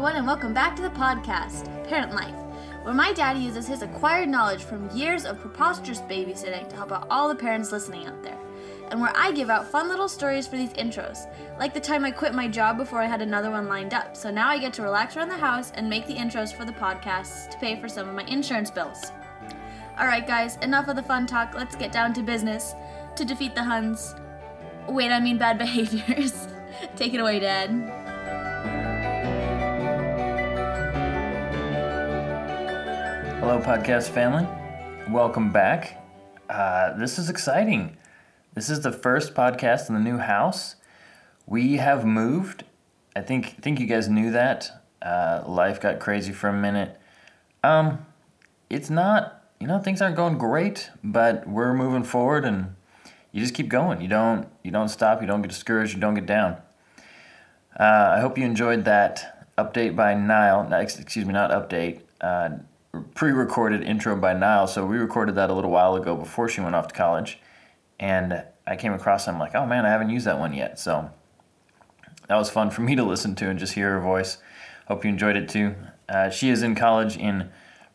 everyone, and welcome back to the podcast, Parent Life, where my dad uses his acquired knowledge from years of preposterous babysitting to help out all the parents listening out there, and where I give out fun little stories for these intros, like the time I quit my job before I had another one lined up, so now I get to relax around the house and make the intros for the podcasts to pay for some of my insurance bills. Alright, guys, enough of the fun talk, let's get down to business to defeat the Huns. Wait, I mean bad behaviors. Take it away, Dad. Hello, podcast family. Welcome back. Uh, this is exciting. This is the first podcast in the new house. We have moved. I think I think you guys knew that. Uh, life got crazy for a minute. Um, it's not. You know, things aren't going great, but we're moving forward, and you just keep going. You don't. You don't stop. You don't get discouraged. You don't get down. Uh, I hope you enjoyed that update by Nile. Excuse me, not update. Uh, pre-recorded intro by Nile. So we recorded that a little while ago before she went off to college, and I came across. I'm like, oh man, I haven't used that one yet. So that was fun for me to listen to and just hear her voice. Hope you enjoyed it too. Uh, she is in college in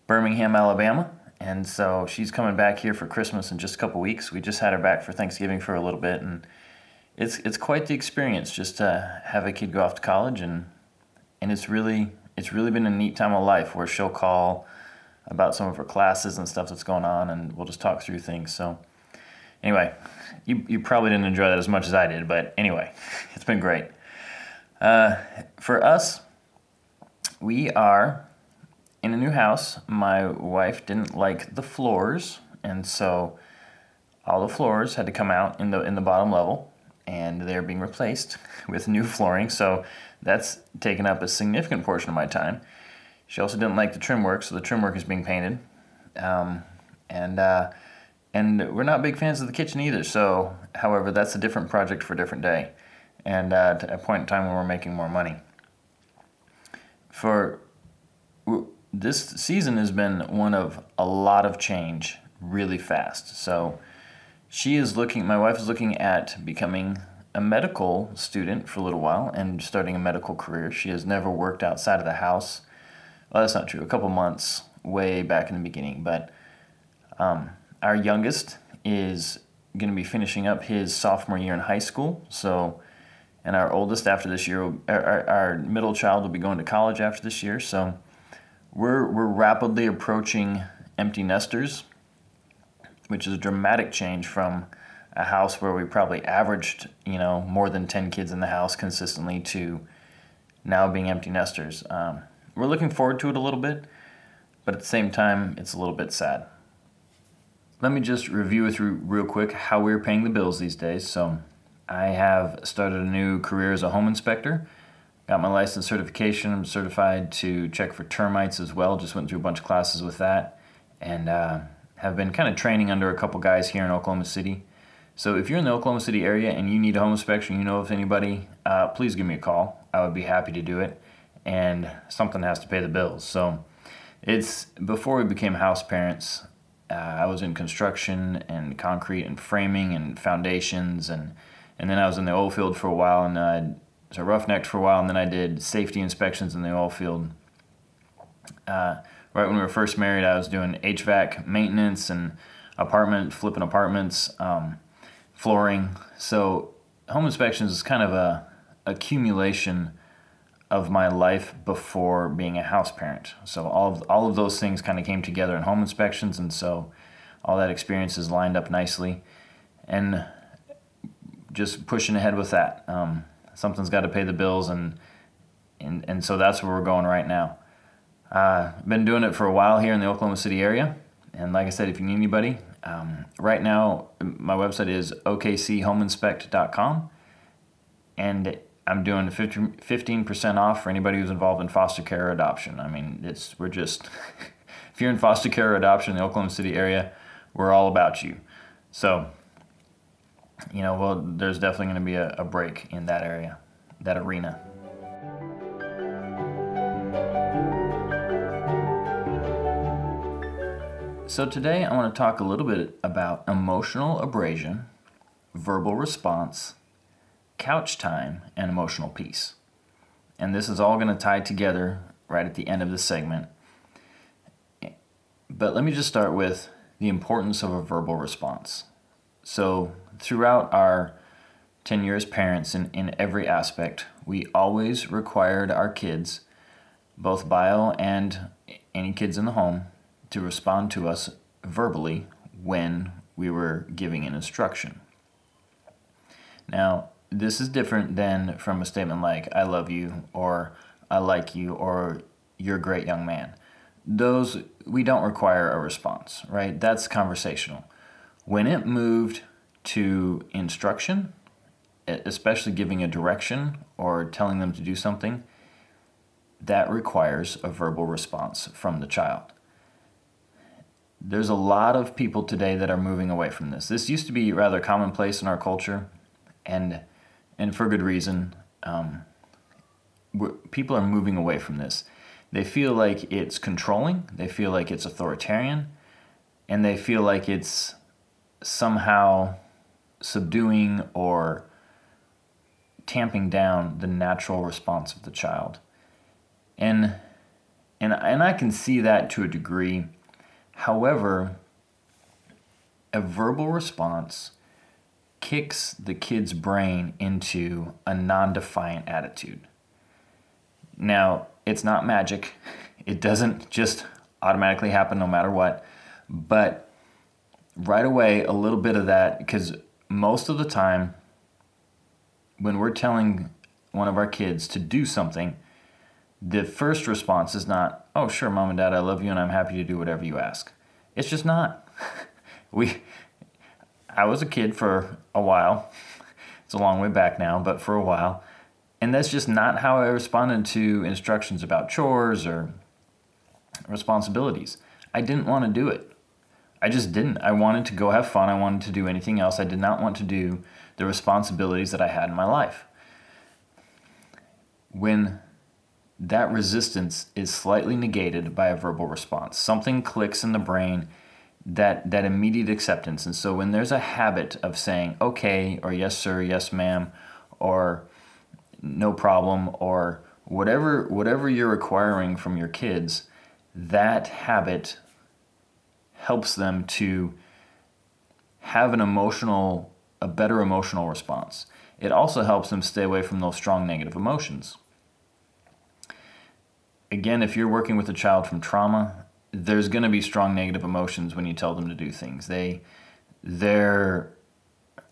Birmingham, Alabama, and so she's coming back here for Christmas in just a couple weeks. We just had her back for Thanksgiving for a little bit, and it's it's quite the experience just to have a kid go off to college, and and it's really it's really been a neat time of life where she'll call about some of her classes and stuff that's going on, and we'll just talk through things. So, anyway, you, you probably didn't enjoy that as much as I did, but anyway, it's been great. Uh, for us, we are in a new house. My wife didn't like the floors, and so all the floors had to come out in the in the bottom level, and they're being replaced with new flooring. So that's taken up a significant portion of my time. She also didn't like the trim work, so the trim work is being painted. Um, and uh, and we're not big fans of the kitchen either. So, however, that's a different project for a different day, and uh, a point in time when we're making more money. For this season has been one of a lot of change, really fast. So, she is looking. My wife is looking at becoming a medical student for a little while and starting a medical career. She has never worked outside of the house well, that's not true. A couple months way back in the beginning, but um, our youngest is going to be finishing up his sophomore year in high school. So, and our oldest after this year, our, our middle child will be going to college after this year. So, we're we're rapidly approaching empty nesters, which is a dramatic change from a house where we probably averaged, you know, more than 10 kids in the house consistently to now being empty nesters. Um, we're looking forward to it a little bit, but at the same time, it's a little bit sad. Let me just review with you real quick how we're paying the bills these days. So, I have started a new career as a home inspector. Got my license certification. I'm certified to check for termites as well. Just went through a bunch of classes with that, and uh, have been kind of training under a couple guys here in Oklahoma City. So if you're in the Oklahoma City area and you need a home inspection, you know of anybody, uh, please give me a call. I would be happy to do it and something has to pay the bills. So it's before we became house parents. Uh, I was in construction and concrete and framing and foundations and and then I was in the oil field for a while and I was a roughnecked for a while and then I did safety inspections in the oil field. Uh, right when we were first married, I was doing HVAC maintenance and apartment flipping apartments, um, flooring. So home inspections is kind of a accumulation of my life before being a house parent. So all of all of those things kind of came together in home inspections, and so all that experience is lined up nicely, and just pushing ahead with that. Um, something's got to pay the bills, and and and so that's where we're going right now. Uh, been doing it for a while here in the Oklahoma City area, and like I said, if you need anybody, um, right now my website is okchomeinspect.com, and I'm doing 15% off for anybody who's involved in foster care adoption. I mean, it's we're just if you're in foster care or adoption in the Oklahoma City area, we're all about you. So, you know, well, there's definitely going to be a, a break in that area, that arena. So, today I want to talk a little bit about emotional abrasion, verbal response, couch time, and emotional peace. And this is all going to tie together right at the end of the segment. But let me just start with the importance of a verbal response. So, throughout our tenure as parents in, in every aspect, we always required our kids, both bio and any kids in the home, to respond to us verbally when we were giving an instruction. Now, this is different than from a statement like, I love you, or I like you, or you're a great young man. Those, we don't require a response, right? That's conversational. When it moved to instruction, especially giving a direction or telling them to do something, that requires a verbal response from the child. There's a lot of people today that are moving away from this. This used to be rather commonplace in our culture, and and for good reason. Um, people are moving away from this. They feel like it's controlling. They feel like it's authoritarian, and they feel like it's somehow subduing or tamping down the natural response of the child. And and and I can see that to a degree. However, a verbal response kicks the kid's brain into a non-defiant attitude. Now, it's not magic. It doesn't just automatically happen no matter what, but right away a little bit of that because most of the time when we're telling one of our kids to do something, the first response is not, "Oh, sure, mom and dad, I love you and I'm happy to do whatever you ask." It's just not. we I was a kid for a while. It's a long way back now, but for a while. And that's just not how I responded to instructions about chores or responsibilities. I didn't want to do it. I just didn't. I wanted to go have fun. I wanted to do anything else. I did not want to do the responsibilities that I had in my life. When that resistance is slightly negated by a verbal response, something clicks in the brain that that immediate acceptance. And so when there's a habit of saying okay or yes sir, yes ma'am, or no problem or whatever whatever you're requiring from your kids, that habit helps them to have an emotional a better emotional response. It also helps them stay away from those strong negative emotions. Again, if you're working with a child from trauma, there's going to be strong negative emotions when you tell them to do things. They their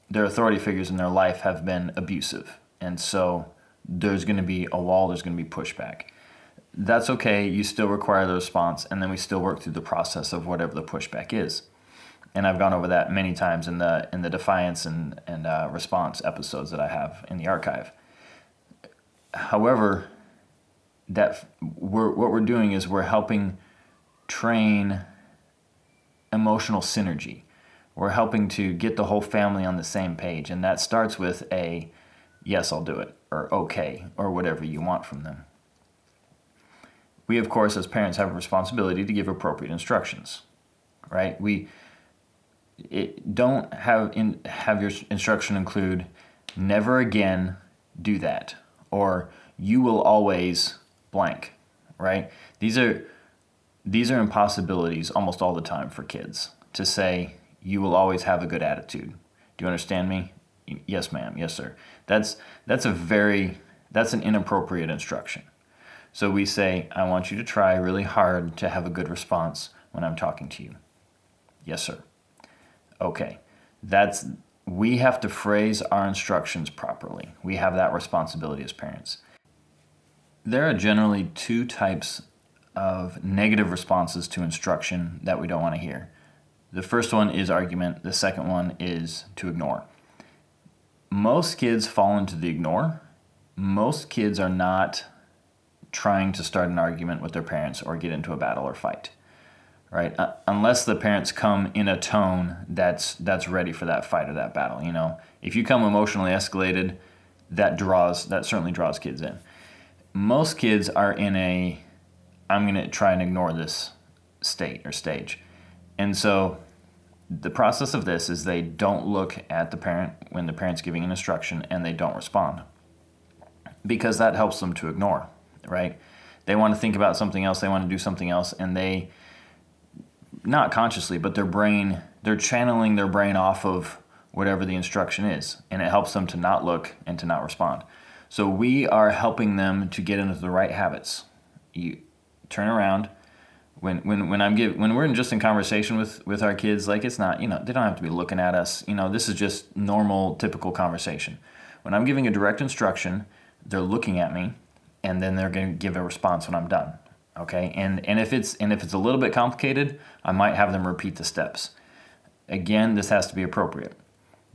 their authority figures in their life have been abusive. And so there's going to be a wall, there's going to be pushback. That's okay. You still require the response, and then we still work through the process of whatever the pushback is and I've gone over that many times in the in the defiance and and uh, response episodes that I have in the archive. However, that we're what we're doing is we're helping train emotional synergy. We're helping to get the whole family on the same page, and that starts with a yes, I'll do it, or okay, or whatever you want from them. We, of course, as parents, have a responsibility to give appropriate instructions, right? We it, don't have in have your instruction include never again do that or you will always blank right these are these are impossibilities almost all the time for kids to say you will always have a good attitude. Do you understand me? Yes ma'am. Yes sir. That's that's a very that's an inappropriate instruction. So we say i want you to try really hard to have a good response when i'm talking to you. Yes sir. Okay, that's we have to phrase our instructions properly. We have that responsibility as parents. There are generally two types of negative responses to instruction that we don't want to hear. The first one is argument, the second one is to ignore. Most kids fall into the ignore. Most kids are not trying to start an argument with their parents or get into a battle or fight right? Uh, unless the parents come in a tone that's that's ready for that fight or that battle. You know, if you come emotionally escalated, that draws that certainly draws kids in. Most kids are in a I'm going to try and ignore this state or stage, and so the process of this is they don't look at the parent when the parent's giving an instruction and they don't respond. because that helps them to ignore, right? They want to think about something else, they want to do something else, and they, not consciously, but their brain, they're channeling their brain off of whatever the instruction is, and it helps them to not look and to not respond. So we are helping them to get into the right habits. You turn around. When, when, when I'm give, when we're in just in conversation with, with our kids, like it's not, you know, they don't have to be looking at us. You know, this is just normal, typical conversation. When I'm giving a direct instruction, they're looking at me and then they're going to give a response when I'm done. Okay? And and if it's and if it's a little bit complicated, I might have them repeat the steps. Again, this has to be appropriate.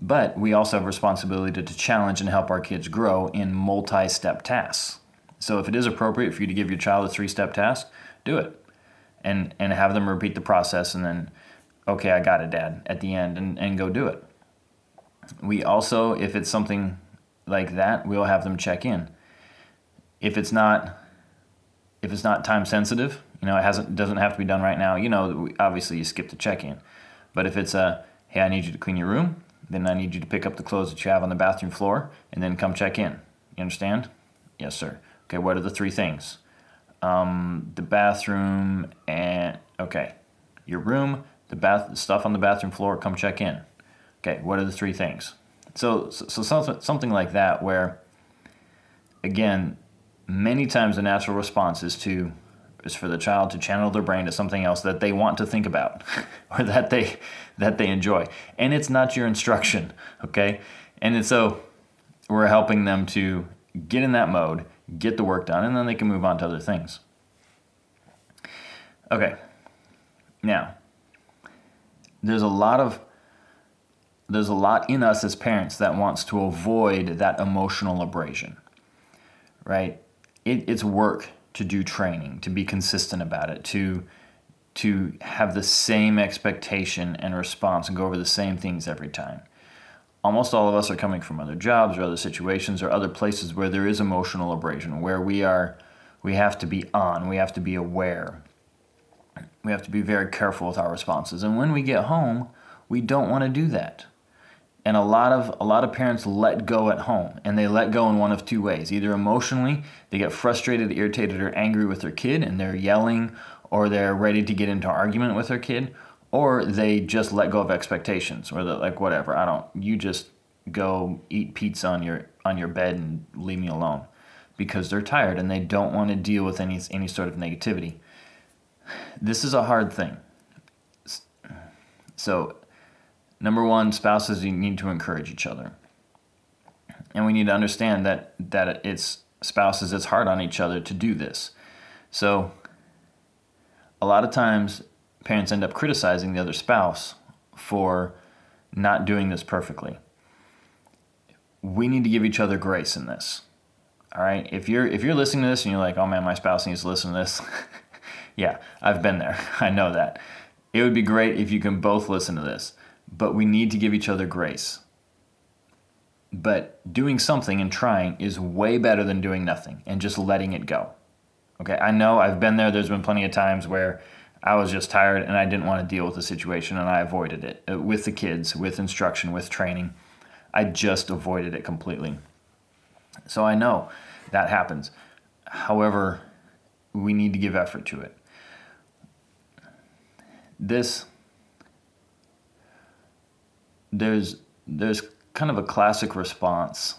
But we also have responsibility to, to challenge and help our kids grow in multi-step tasks. So if it is appropriate for you to give your child a three-step task, do it. And and have them repeat the process and then okay, I got it, dad, at the end and, and go do it. We also, if it's something like that, we'll have them check in. If it's not if it's not time sensitive, you know, it hasn't doesn't have to be done right now. You know, obviously you skip the check in. But if it's a hey, I need you to clean your room, then I need you to pick up the clothes that you have on the bathroom floor and then come check in. You understand? Yes, sir. Okay, what are the three things? Um, the bathroom and okay, your room, the bath, the stuff on the bathroom floor. Come check in. Okay, what are the three things? So, so, so something like that, where again, many times the natural response is to is for the child to channel their brain to something else that they want to think about or that they that they enjoy, and it's not your instruction, okay? And so we're helping them to get in that mode, get the work done, and then they can move on to other things. Okay, now there's a lot of there's a lot in us as parents that wants to avoid that emotional abrasion, right? It, it's work to do training, to be consistent about it, to to have the same expectation and response and go over the same things every time. Almost all of us are coming from other jobs or other situations or other places where there is emotional abrasion, where we are we have to be on, we have to be aware. We have to be very careful with our responses. And when we get home, we don't want to do that and a lot of a lot of parents let go at home and they let go in one of two ways either emotionally they get frustrated irritated or angry with their kid and they're yelling or they're ready to get into argument with their kid or they just let go of expectations or like whatever i don't you just go eat pizza on your on your bed and leave me alone because they're tired and they don't want to deal with any any sort of negativity this is a hard thing so Number one, spouses you need to encourage each other. And we need to understand that, that it's spouses, it's hard on each other to do this. So, a lot of times, parents end up criticizing the other spouse for not doing this perfectly. We need to give each other grace in this. All right. If you're if you're listening to this and you're like, oh man, my spouse needs to listen to this, yeah, I've been there. I know that. It would be great if you can both listen to this but we need to give each other grace. But doing something and trying is way better than doing nothing and just letting it go. Okay, I know I've been there. There's been plenty of times where I was just tired and I didn't want to deal with the situation and I avoided it uh, with the kids, with instruction, with training. I just avoided it completely. So I know that happens. However, we need to give effort to it. This there's there's kind of a classic response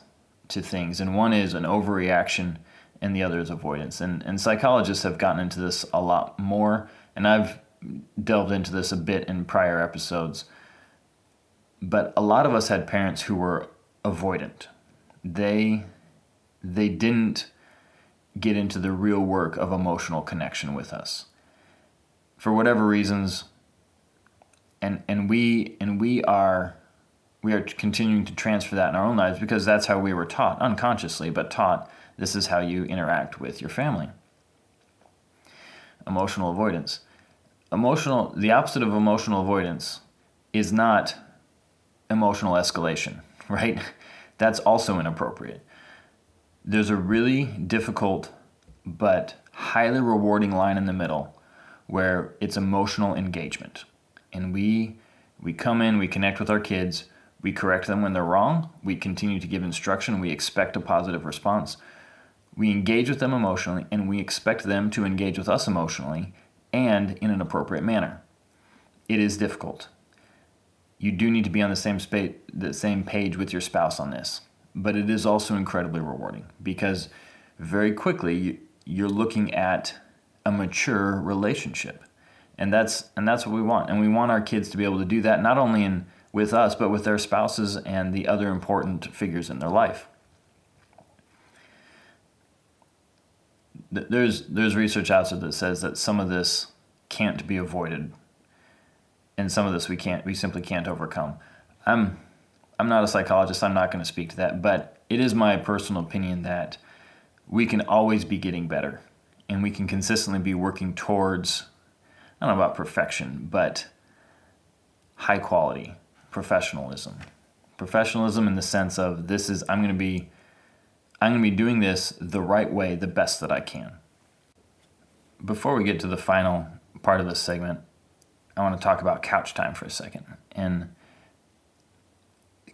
to things, and one is an overreaction, and the other is avoidance. And and psychologists have gotten into this a lot more, and I've delved into this a bit in prior episodes. But a lot of us had parents who were avoidant. They they didn't get into the real work of emotional connection with us. For whatever reasons, and and we and we are we are continuing to transfer that in our own lives because that's how we were taught unconsciously but taught this is how you interact with your family emotional avoidance emotional the opposite of emotional avoidance is not emotional escalation right? That's also inappropriate. There's a really difficult but highly rewarding line in the middle where it's emotional engagement. And we we come in we connect with our kids we correct them when they're wrong we continue to give instruction we expect a positive response. We engage with them emotionally, and we expect them to engage with us emotionally and in an appropriate manner. It is difficult. You do need to be on the same spa- the same page with your spouse on this, but it is also incredibly rewarding because very quickly you're looking at a mature relationship and that's and that's what we want and we want our kids to be able to do that not only in with us but with their spouses and the other important figures in their life there's there's research out there that says that some of this can't be avoided. And some of this we can't we simply can't overcome. I'm i'm not a psychologist. I'm not going to speak to that. But it is my personal opinion that we can always be getting better. And we can consistently be working towards I don't know about perfection, but high quality professionalism. Professionalism in the sense of this is I'm going to be I'm going to be doing this the right way, the best that I can. Before we get to the final part of this segment, I want to talk about couch time for a second. And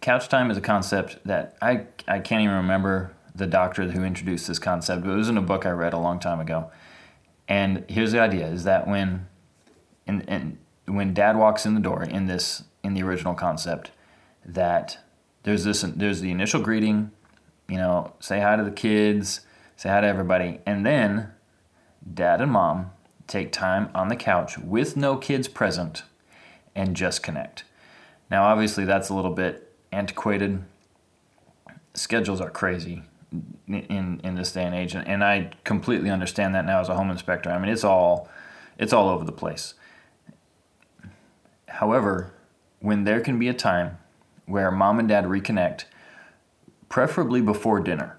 couch time is a concept that I I can't even remember the doctor who introduced this concept, but it was in a book I read a long time ago. And here's the idea: is that when and, and when dad walks in the door in this in the original concept that there's this there's the initial greeting you know say hi to the kids say hi to everybody. And then dad and mom take time on the couch with no kids present and just connect. Now obviously that's a little bit antiquated. Schedules are crazy in in this day and age and, and I completely understand that now as a home inspector. I mean it's all it's all over the place. However, when there can be a time where mom and dad reconnect, preferably before dinner,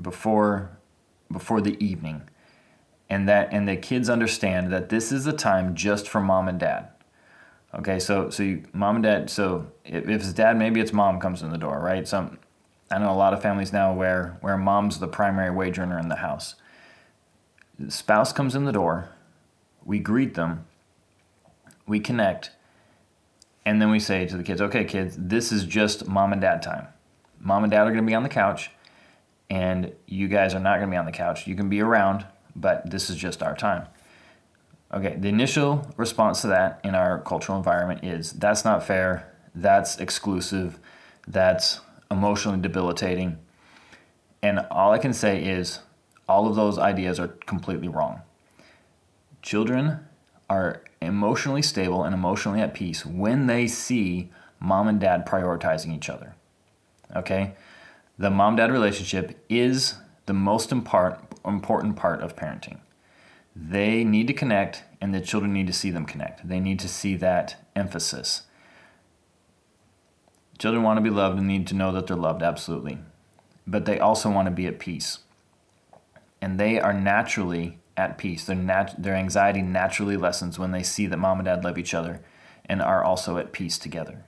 before before the evening, and that and the kids understand that this is a time just for mom and dad. Okay, so so you, mom and dad. So if, if it's dad, maybe it's mom comes in the door, right? So I know a lot of families now where where mom's the primary wage earner in the house. The spouse comes in the door, we greet them, we connect, and then we say to the kids, okay, kids, this is just mom and dad time. Mom and dad are going to be on the couch, and you guys are not going to be on the couch. You can be around, but this is just our time. Okay, the initial response to that in our cultural environment is that's not fair, that's exclusive, that's emotionally debilitating. And all I can say is all of those ideas are completely wrong. Children are emotionally stable and emotionally at peace when they see mom and dad prioritizing each other. Okay? The mom dad relationship is the most important part of parenting. They need to connect, and the children need to see them connect. They need to see that emphasis. Children want to be loved and need to know that they're loved, absolutely. But they also want to be at peace. And they are naturally at peace. Their, nat- their anxiety naturally lessens when they see that mom and dad love each other and are also at peace together.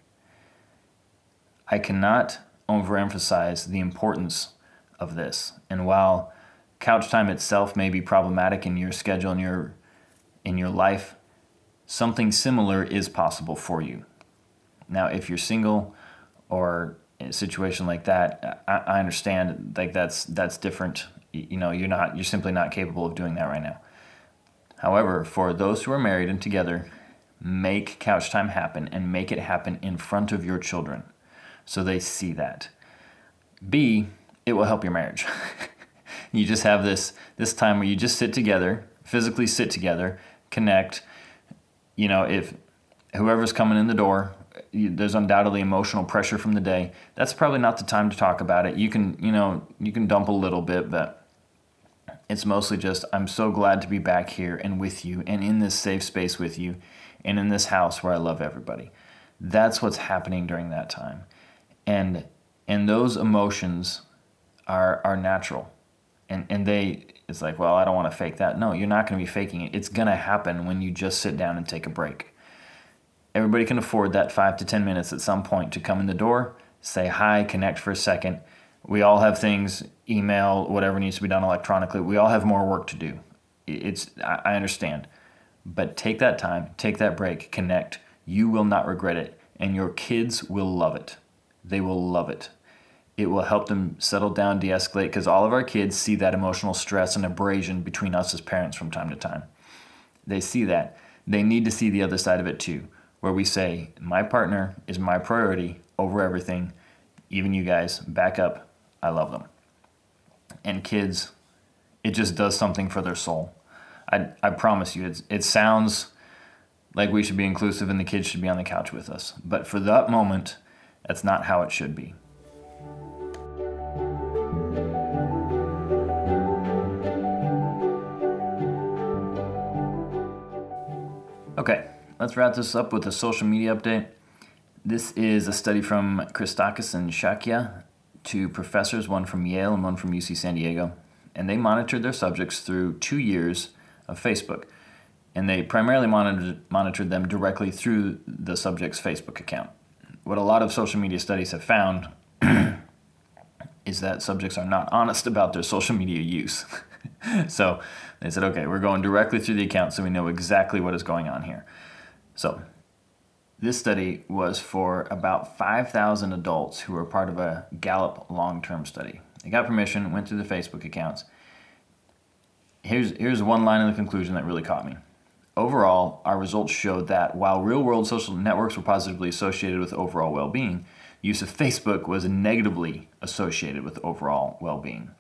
I cannot overemphasize the importance of this. And while couch time itself may be problematic in your schedule and your in your life, something similar is possible for you. Now, if you're single or in a situation like that, I, I understand like that's that's different you know you're not you're simply not capable of doing that right now however for those who are married and together make couch time happen and make it happen in front of your children so they see that. B it will help your marriage. You just have this this time where you just sit together physically sit together connect. You know if whoever's coming in the door there's undoubtedly emotional pressure from the day. That's probably not the time to talk about it. You can you know you can dump a little bit but it's mostly just, I'm so glad to be back here and with you and in this safe space with you and in this house where I love everybody. That's what's happening during that time. And and those emotions are are natural. And and they it's like, well, I don't want to fake that. No, you're not going to be faking it. It's going to happen when you just sit down and take a break. Everybody can afford that 5 to 10 minutes at some point to come in the door, say hi, connect for a second, we all have things, email, whatever needs to be done electronically. We all have more work to do. It's I understand, but take that time, take that break, connect. You will not regret it, and your kids will love it. They will love it. It will help them settle down, de escalate, because all of our kids see that emotional stress and abrasion between us as parents from time to time. They see that. They need to see the other side of it too, where we say, My partner is my priority over everything. Even you guys, back up. I love them. And kids, it just does something for their soul. I, I promise you, it's, it sounds like we should be inclusive and the kids should be on the couch with us. But for that moment, that's not how it should be. Okay, let's wrap this up with a social media update. This is a study from Christakis and Shakya, two professors, one from Yale and one from UC San Diego, and they monitored their subjects through two years of Facebook. And they primarily monitored, monitored them directly through the subject's Facebook account. What a lot of social media studies have found is that subjects are not honest about their social media use. so they said, okay, we're going directly through the account so we know exactly what is going on here. So this study was for about 5,000 adults who were part of a Gallup long term study. They got permission, went through the Facebook accounts. Here's, here's one line in the conclusion that really caught me. Overall, our results showed that while real world social networks were positively associated with overall well being, use of Facebook was negatively associated with overall well being.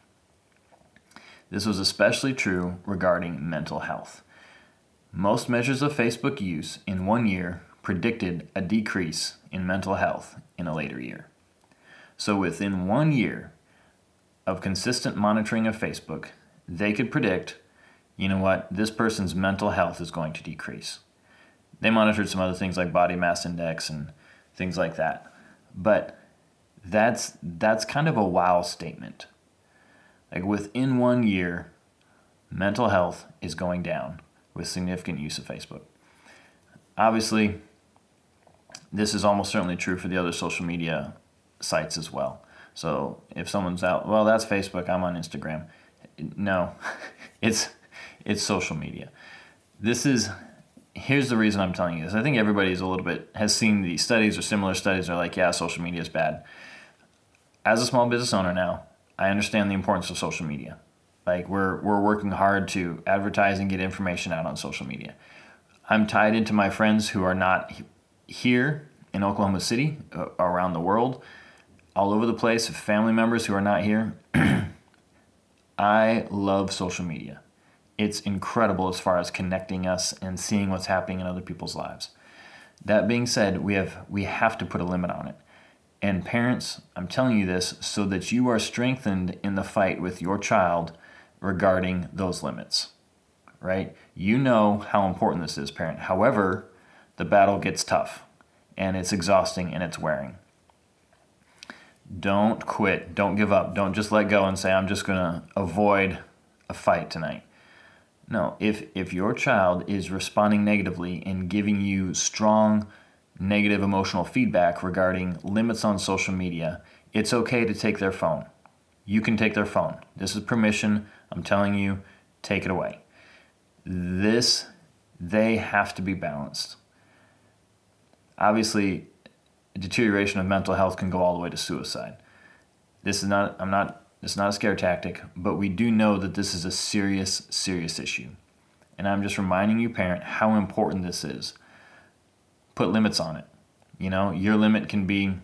This was especially true regarding mental health. Most measures of Facebook use in one year predicted a decrease in mental health in a later year. So, within one year of consistent monitoring of Facebook, they could predict you know what, this person's mental health is going to decrease. They monitored some other things like body mass index and things like that. But that's that's kind of a wow statement. Like within one year, mental health is going down with significant use of Facebook. Obviously, this is almost certainly true for the other social media sites as well. So if someone's out, well, that's Facebook, I'm on Instagram. No, it's it's social media. This is here's the reason I'm telling you this. I think everybody is a little bit has seen these studies or similar studies are like, yeah, social media is bad. As a small business owner now, I understand the importance of social media. Like we're we're working hard to advertise and get information out on social media. I'm tied into my friends who are not here in Oklahoma City, uh, around the world, all over the place, family members who are not here. I love social media. It's incredible as far as connecting us and seeing what's happening in other people's lives. That being said, we have we have to put a limit on it. And parents, I'm telling you this so that you are strengthened in the fight with your child regarding those limits. Right? You know how important this is, parent. However, the battle gets tough and it's exhausting and it's wearing. Don't quit. Don't give up. Don't just let go and say, I'm just going to avoid a fight tonight. No, if, if your child is responding negatively and giving you strong negative emotional feedback regarding limits on social media, it's okay to take their phone. You can take their phone. This is permission. I'm telling you, take it away. This, they have to be balanced. Obviously, deterioration of mental health can go all the way to suicide. This is not, I'm not, it's not a scare tactic, but we do know that this is a serious, serious issue. And I'm just reminding you, parent, how important this is. Put limits on it. You know, your limit can be,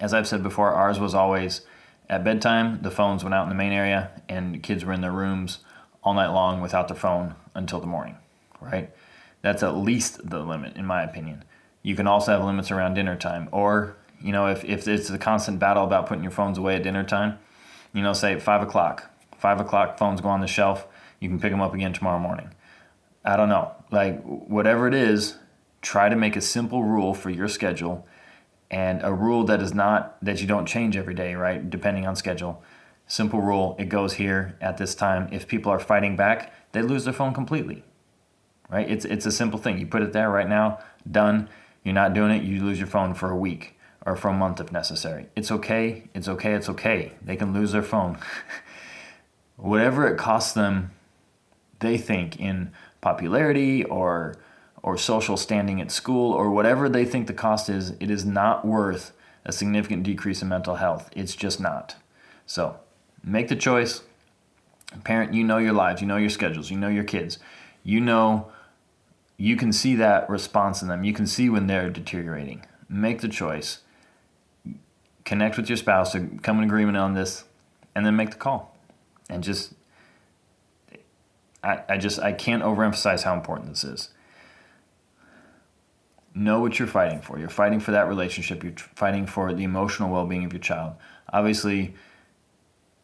as I've said before, ours was always at bedtime, the phones went out in the main area, and kids were in their rooms all night long without their phone until the morning, right? That's at least the limit, in my opinion. You can also have limits around dinner time. Or, you know, if, if it's a constant battle about putting your phones away at dinner time, you know, say 5 o'clock. 5 o'clock, phones go on the shelf. You can pick them up again tomorrow morning. I don't know. Like, whatever it is, try to make a simple rule for your schedule and a rule that is not that you don't change every day, right? Depending on schedule. Simple rule, it goes here at this time. If people are fighting back, they lose their phone completely. Right? It's it's a simple thing. You put it there right now, done. You're not doing it, you lose your phone for a week or for a month if necessary. It's okay. It's okay. It's okay. They can lose their phone. Whatever it costs them, they think in popularity or or social standing at school or whatever they think the cost is, it is not worth a significant decrease in mental health. It's just not. So make the choice. Parent, you know your lives, you know your schedules, you know your kids. You know you can see that response in them. You can see when they're deteriorating. Make the choice. Connect with your spouse to come in agreement on this and then make the call. And just I, I just I can't overemphasize how important this is. Know what you're fighting for. You're fighting for that relationship. You're fighting for the emotional well-being of your child. Obviously,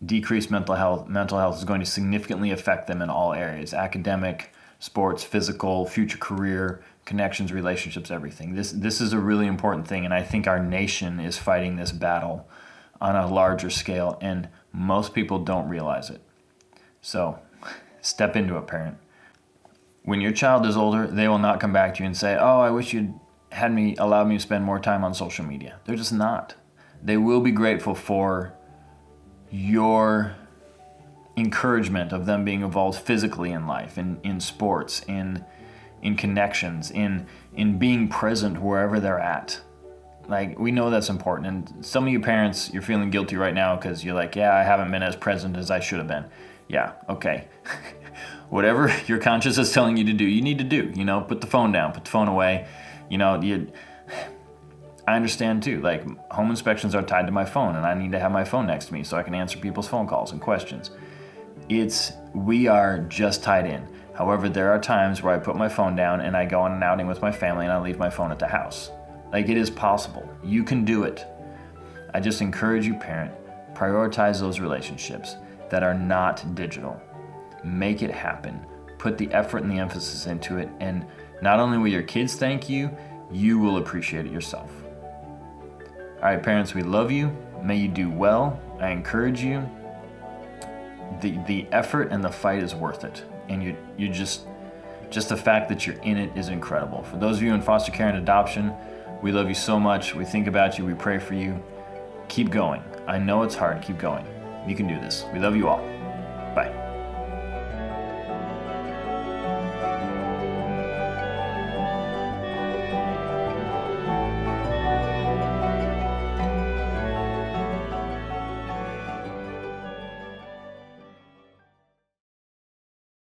decreased mental health mental health is going to significantly affect them in all areas: academic, sports, physical, future career, connections, relationships, everything. This this is a really important thing, and I think our nation is fighting this battle on a larger scale, and most people don't realize it. So, step into it, parent. When your child is older, they will not come back to you and say, "Oh, I wish you'd had me allowed me to spend more time on social media." They're just not. They will be grateful for your encouragement of them being involved physically in life, in, in sports, in in connections, in in being present wherever they're at. Like we know that's important, and some of you parents, you're feeling guilty right now because you're like, yeah, I haven't been as present as I should have been. Yeah, okay. Whatever your conscience is telling you to do, you need to do. You know, put the phone down, put the phone away. You know, you. I understand too. Like home inspections are tied to my phone, and I need to have my phone next to me so I can answer people's phone calls and questions. It's we are just tied in. However, there are times where I put my phone down and I go on an outing with my family and I leave my phone at the house. Like it is possible. You can do it. I just encourage you, parent, prioritize those relationships that are not digital. Make it happen. Put the effort and the emphasis into it, and not only will your kids thank you, you will appreciate it yourself. All right, parents, we love you. May you do well. I encourage you the the effort and the fight is worth it and you you just just the fact that you're in it is incredible. For those of you in foster care and adoption we love you so much. We think about you. We pray for you. Keep going. I know it's hard. Keep going. You can do this. We love you all. Bye